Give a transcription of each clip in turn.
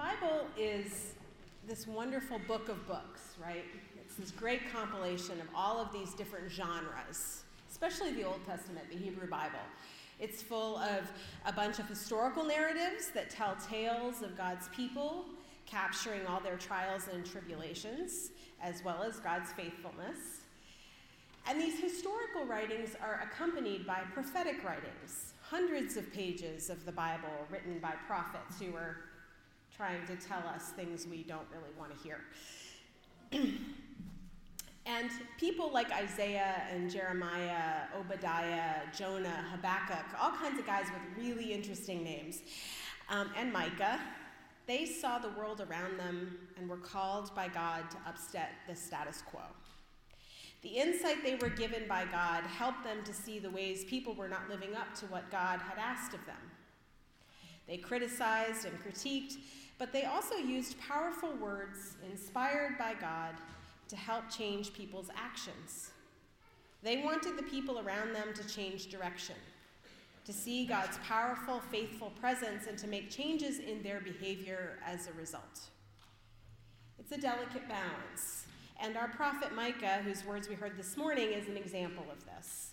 Bible is this wonderful book of books, right? It's this great compilation of all of these different genres, especially the Old Testament, the Hebrew Bible. It's full of a bunch of historical narratives that tell tales of God's people, capturing all their trials and tribulations, as well as God's faithfulness. And these historical writings are accompanied by prophetic writings, hundreds of pages of the Bible written by prophets who are trying to tell us things we don't really want to hear. and people like Isaiah and Jeremiah, Obadiah, Jonah, Habakkuk, all kinds of guys with really interesting names, um, and Micah, they saw the world around them and were called by God to upset the status quo. The insight they were given by God helped them to see the ways people were not living up to what God had asked of them. They criticized and critiqued, but they also used powerful words inspired by God to help change people's actions. They wanted the people around them to change direction, to see God's powerful, faithful presence, and to make changes in their behavior as a result. It's a delicate balance, and our prophet Micah, whose words we heard this morning, is an example of this.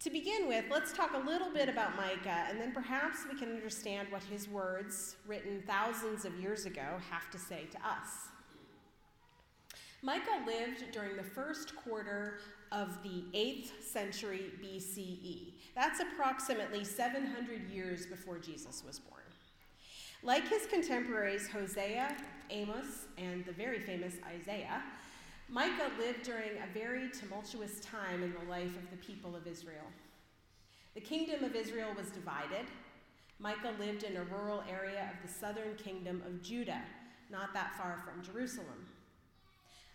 To begin with, let's talk a little bit about Micah, and then perhaps we can understand what his words, written thousands of years ago, have to say to us. Micah lived during the first quarter of the 8th century BCE. That's approximately 700 years before Jesus was born. Like his contemporaries Hosea, Amos, and the very famous Isaiah, Micah lived during a very tumultuous time in the life of the people of Israel. The kingdom of Israel was divided. Micah lived in a rural area of the southern kingdom of Judah, not that far from Jerusalem.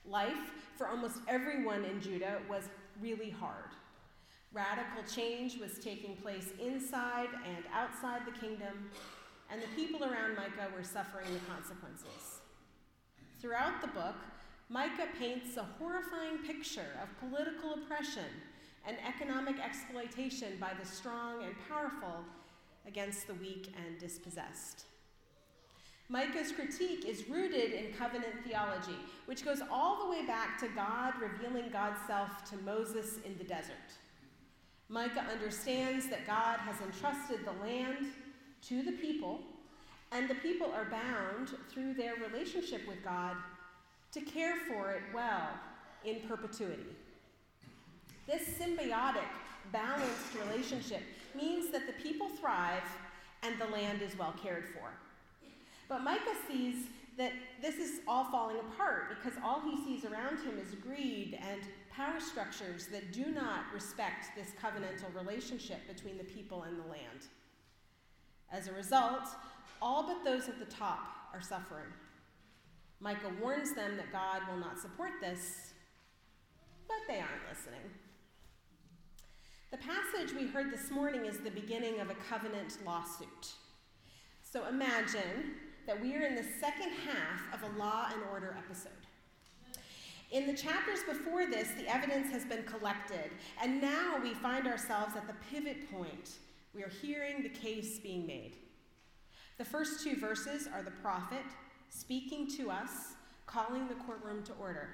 Life for almost everyone in Judah was really hard. Radical change was taking place inside and outside the kingdom, and the people around Micah were suffering the consequences. Throughout the book, Micah paints a horrifying picture of political oppression and economic exploitation by the strong and powerful against the weak and dispossessed. Micah's critique is rooted in covenant theology, which goes all the way back to God revealing God's self to Moses in the desert. Micah understands that God has entrusted the land to the people, and the people are bound through their relationship with God to care for it well in perpetuity. This symbiotic, balanced relationship means that the people thrive and the land is well cared for. But Micah sees that this is all falling apart because all he sees around him is greed and power structures that do not respect this covenantal relationship between the people and the land. As a result, all but those at the top are suffering. Micah warns them that God will not support this, but they aren't listening. The passage we heard this morning is the beginning of a covenant lawsuit. So imagine that we are in the second half of a law and order episode. In the chapters before this, the evidence has been collected, and now we find ourselves at the pivot point. We are hearing the case being made. The first two verses are the prophet speaking to us, calling the courtroom to order.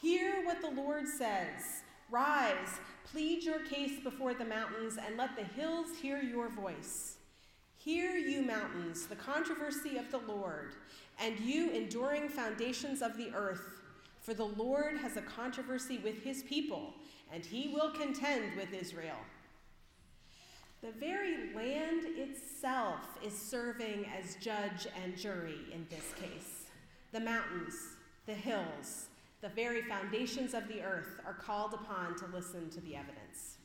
Hear what the Lord says. Rise, plead your case before the mountains, and let the hills hear your voice. Hear, you mountains, the controversy of the Lord, and you enduring foundations of the earth. For the Lord has a controversy with his people, and he will contend with Israel. The very land itself is serving as judge and jury in this case. The mountains, the hills, the very foundations of the earth are called upon to listen to the evidence.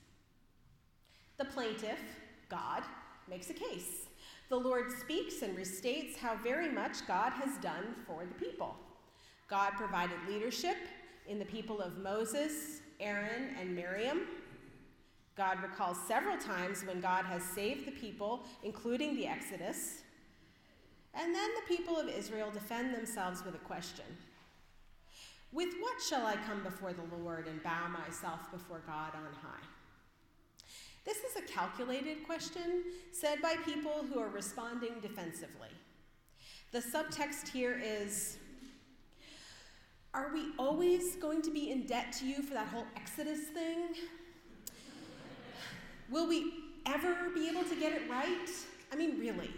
The plaintiff, God, makes a case. The Lord speaks and restates how very much God has done for the people. God provided leadership in the people of Moses, Aaron, and Miriam. God recalls several times when God has saved the people, including the Exodus. And then the people of Israel defend themselves with a question With what shall I come before the Lord and bow myself before God on high? This is a calculated question said by people who are responding defensively. The subtext here is Are we always going to be in debt to you for that whole Exodus thing? Will we ever be able to get it right? I mean, really.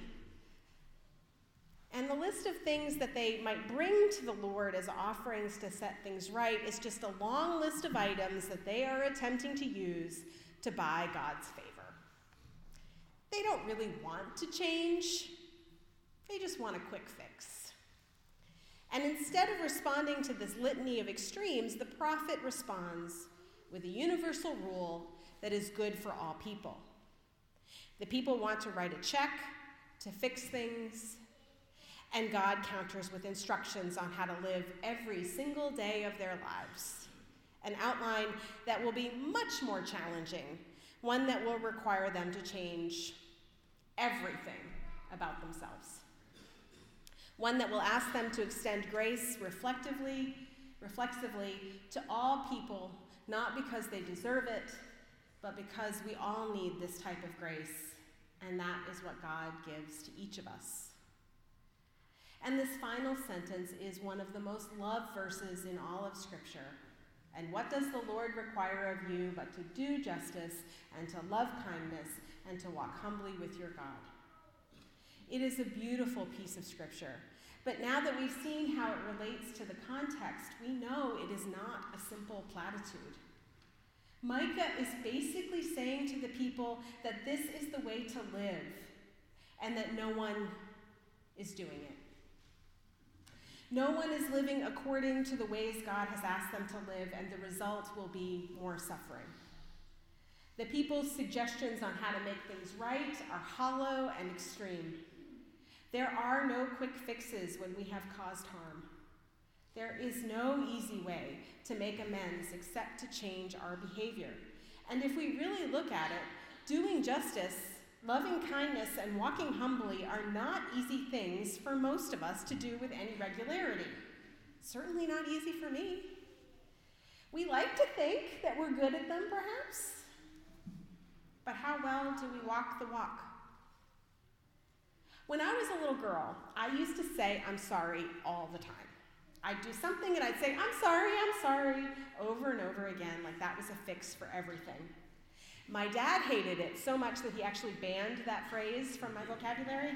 And the list of things that they might bring to the Lord as offerings to set things right is just a long list of items that they are attempting to use to buy God's favor. They don't really want to change, they just want a quick fix. And instead of responding to this litany of extremes, the prophet responds with a universal rule that is good for all people. The people want to write a check to fix things, and God counters with instructions on how to live every single day of their lives. An outline that will be much more challenging, one that will require them to change everything about themselves. One that will ask them to extend grace reflectively, reflexively to all people, not because they deserve it, but because we all need this type of grace, and that is what God gives to each of us. And this final sentence is one of the most loved verses in all of Scripture. And what does the Lord require of you but to do justice and to love kindness and to walk humbly with your God? It is a beautiful piece of Scripture. But now that we've seen how it relates to the context, we know it is not a simple platitude. Micah is basically saying to the people that this is the way to live and that no one is doing it. No one is living according to the ways God has asked them to live, and the result will be more suffering. The people's suggestions on how to make things right are hollow and extreme. There are no quick fixes when we have caused harm. There is no easy way to make amends except to change our behavior. And if we really look at it, doing justice Loving kindness and walking humbly are not easy things for most of us to do with any regularity. Certainly not easy for me. We like to think that we're good at them, perhaps. But how well do we walk the walk? When I was a little girl, I used to say, I'm sorry all the time. I'd do something and I'd say, I'm sorry, I'm sorry, over and over again, like that was a fix for everything. My dad hated it so much that he actually banned that phrase from my vocabulary.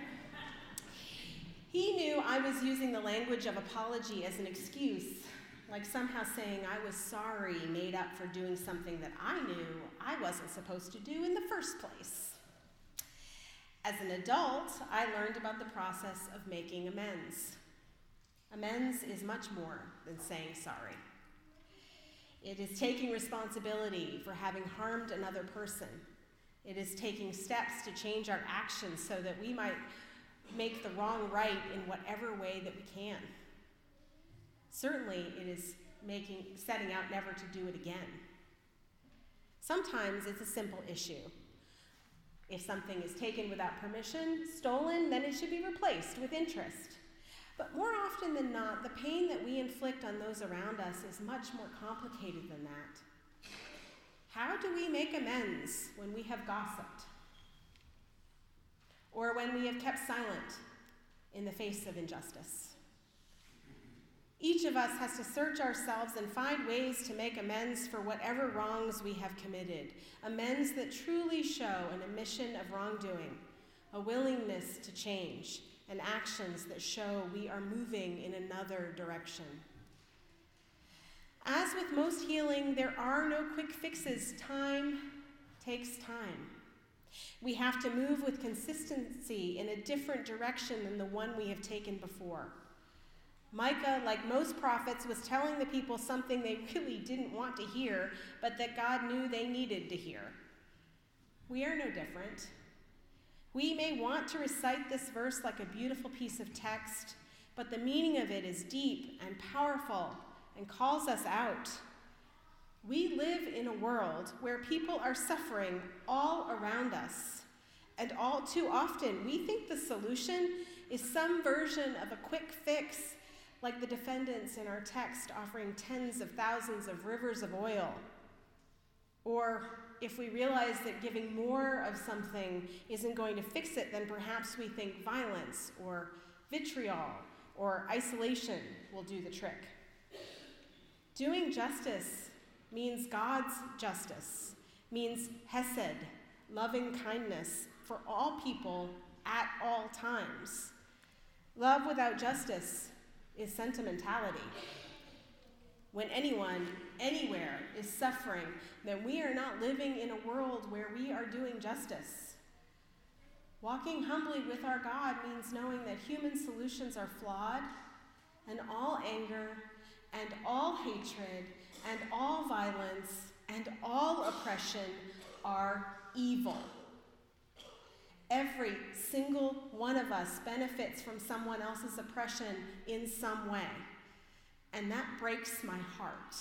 He knew I was using the language of apology as an excuse, like somehow saying I was sorry made up for doing something that I knew I wasn't supposed to do in the first place. As an adult, I learned about the process of making amends. Amends is much more than saying sorry. It is taking responsibility for having harmed another person. It is taking steps to change our actions so that we might make the wrong right in whatever way that we can. Certainly, it is making, setting out never to do it again. Sometimes it's a simple issue. If something is taken without permission, stolen, then it should be replaced with interest. But more often than not, the pain that we inflict on those around us is much more complicated than that. How do we make amends when we have gossiped? Or when we have kept silent in the face of injustice? Each of us has to search ourselves and find ways to make amends for whatever wrongs we have committed, amends that truly show an admission of wrongdoing, a willingness to change, and actions that show we are moving in another direction. As with most healing, there are no quick fixes. Time takes time. We have to move with consistency in a different direction than the one we have taken before. Micah, like most prophets, was telling the people something they really didn't want to hear, but that God knew they needed to hear. We are no different. We may want to recite this verse like a beautiful piece of text, but the meaning of it is deep and powerful and calls us out. We live in a world where people are suffering all around us, and all too often we think the solution is some version of a quick fix, like the defendants in our text offering tens of thousands of rivers of oil, or if we realize that giving more of something isn't going to fix it, then perhaps we think violence or vitriol or isolation will do the trick. Doing justice means God's justice, means hesed, loving kindness for all people at all times. Love without justice is sentimentality. When anyone, anywhere, is suffering, then we are not living in a world where we are doing justice. Walking humbly with our God means knowing that human solutions are flawed, and all anger, and all hatred, and all violence, and all oppression are evil. Every single one of us benefits from someone else's oppression in some way. And that breaks my heart.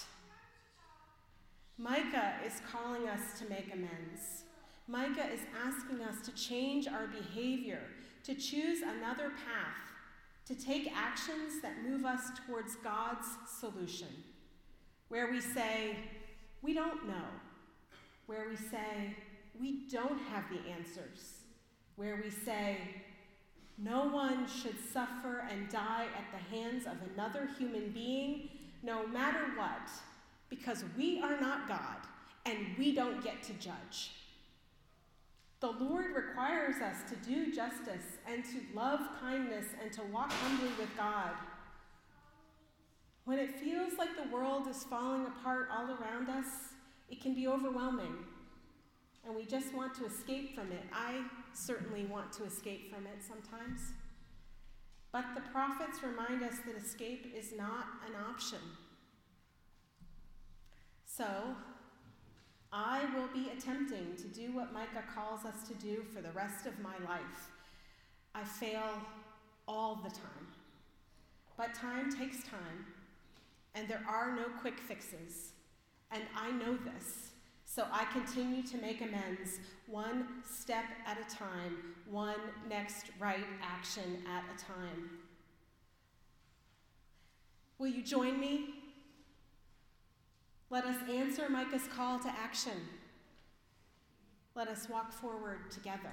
Micah is calling us to make amends. Micah is asking us to change our behavior, to choose another path, to take actions that move us towards God's solution, where we say, We don't know, where we say, We don't have the answers where we say, No one should suffer and die at the hands of another human being, no matter what, because we are not God and we don't get to judge. The Lord requires us to do justice and to love kindness and to walk humbly with God. When it feels like the world is falling apart all around us, it can be overwhelming and we just want to escape from it. I certainly want to escape from it sometimes. But the prophets remind us that escape is not an option. So, I will be attempting to do what Micah calls us to do for the rest of my life. I fail all the time. But time takes time, and there are no quick fixes. And I know this. So I continue to make amends one step at a time, one next right action at a time. Will you join me? Let us answer Micah's call to action. Let us walk forward together.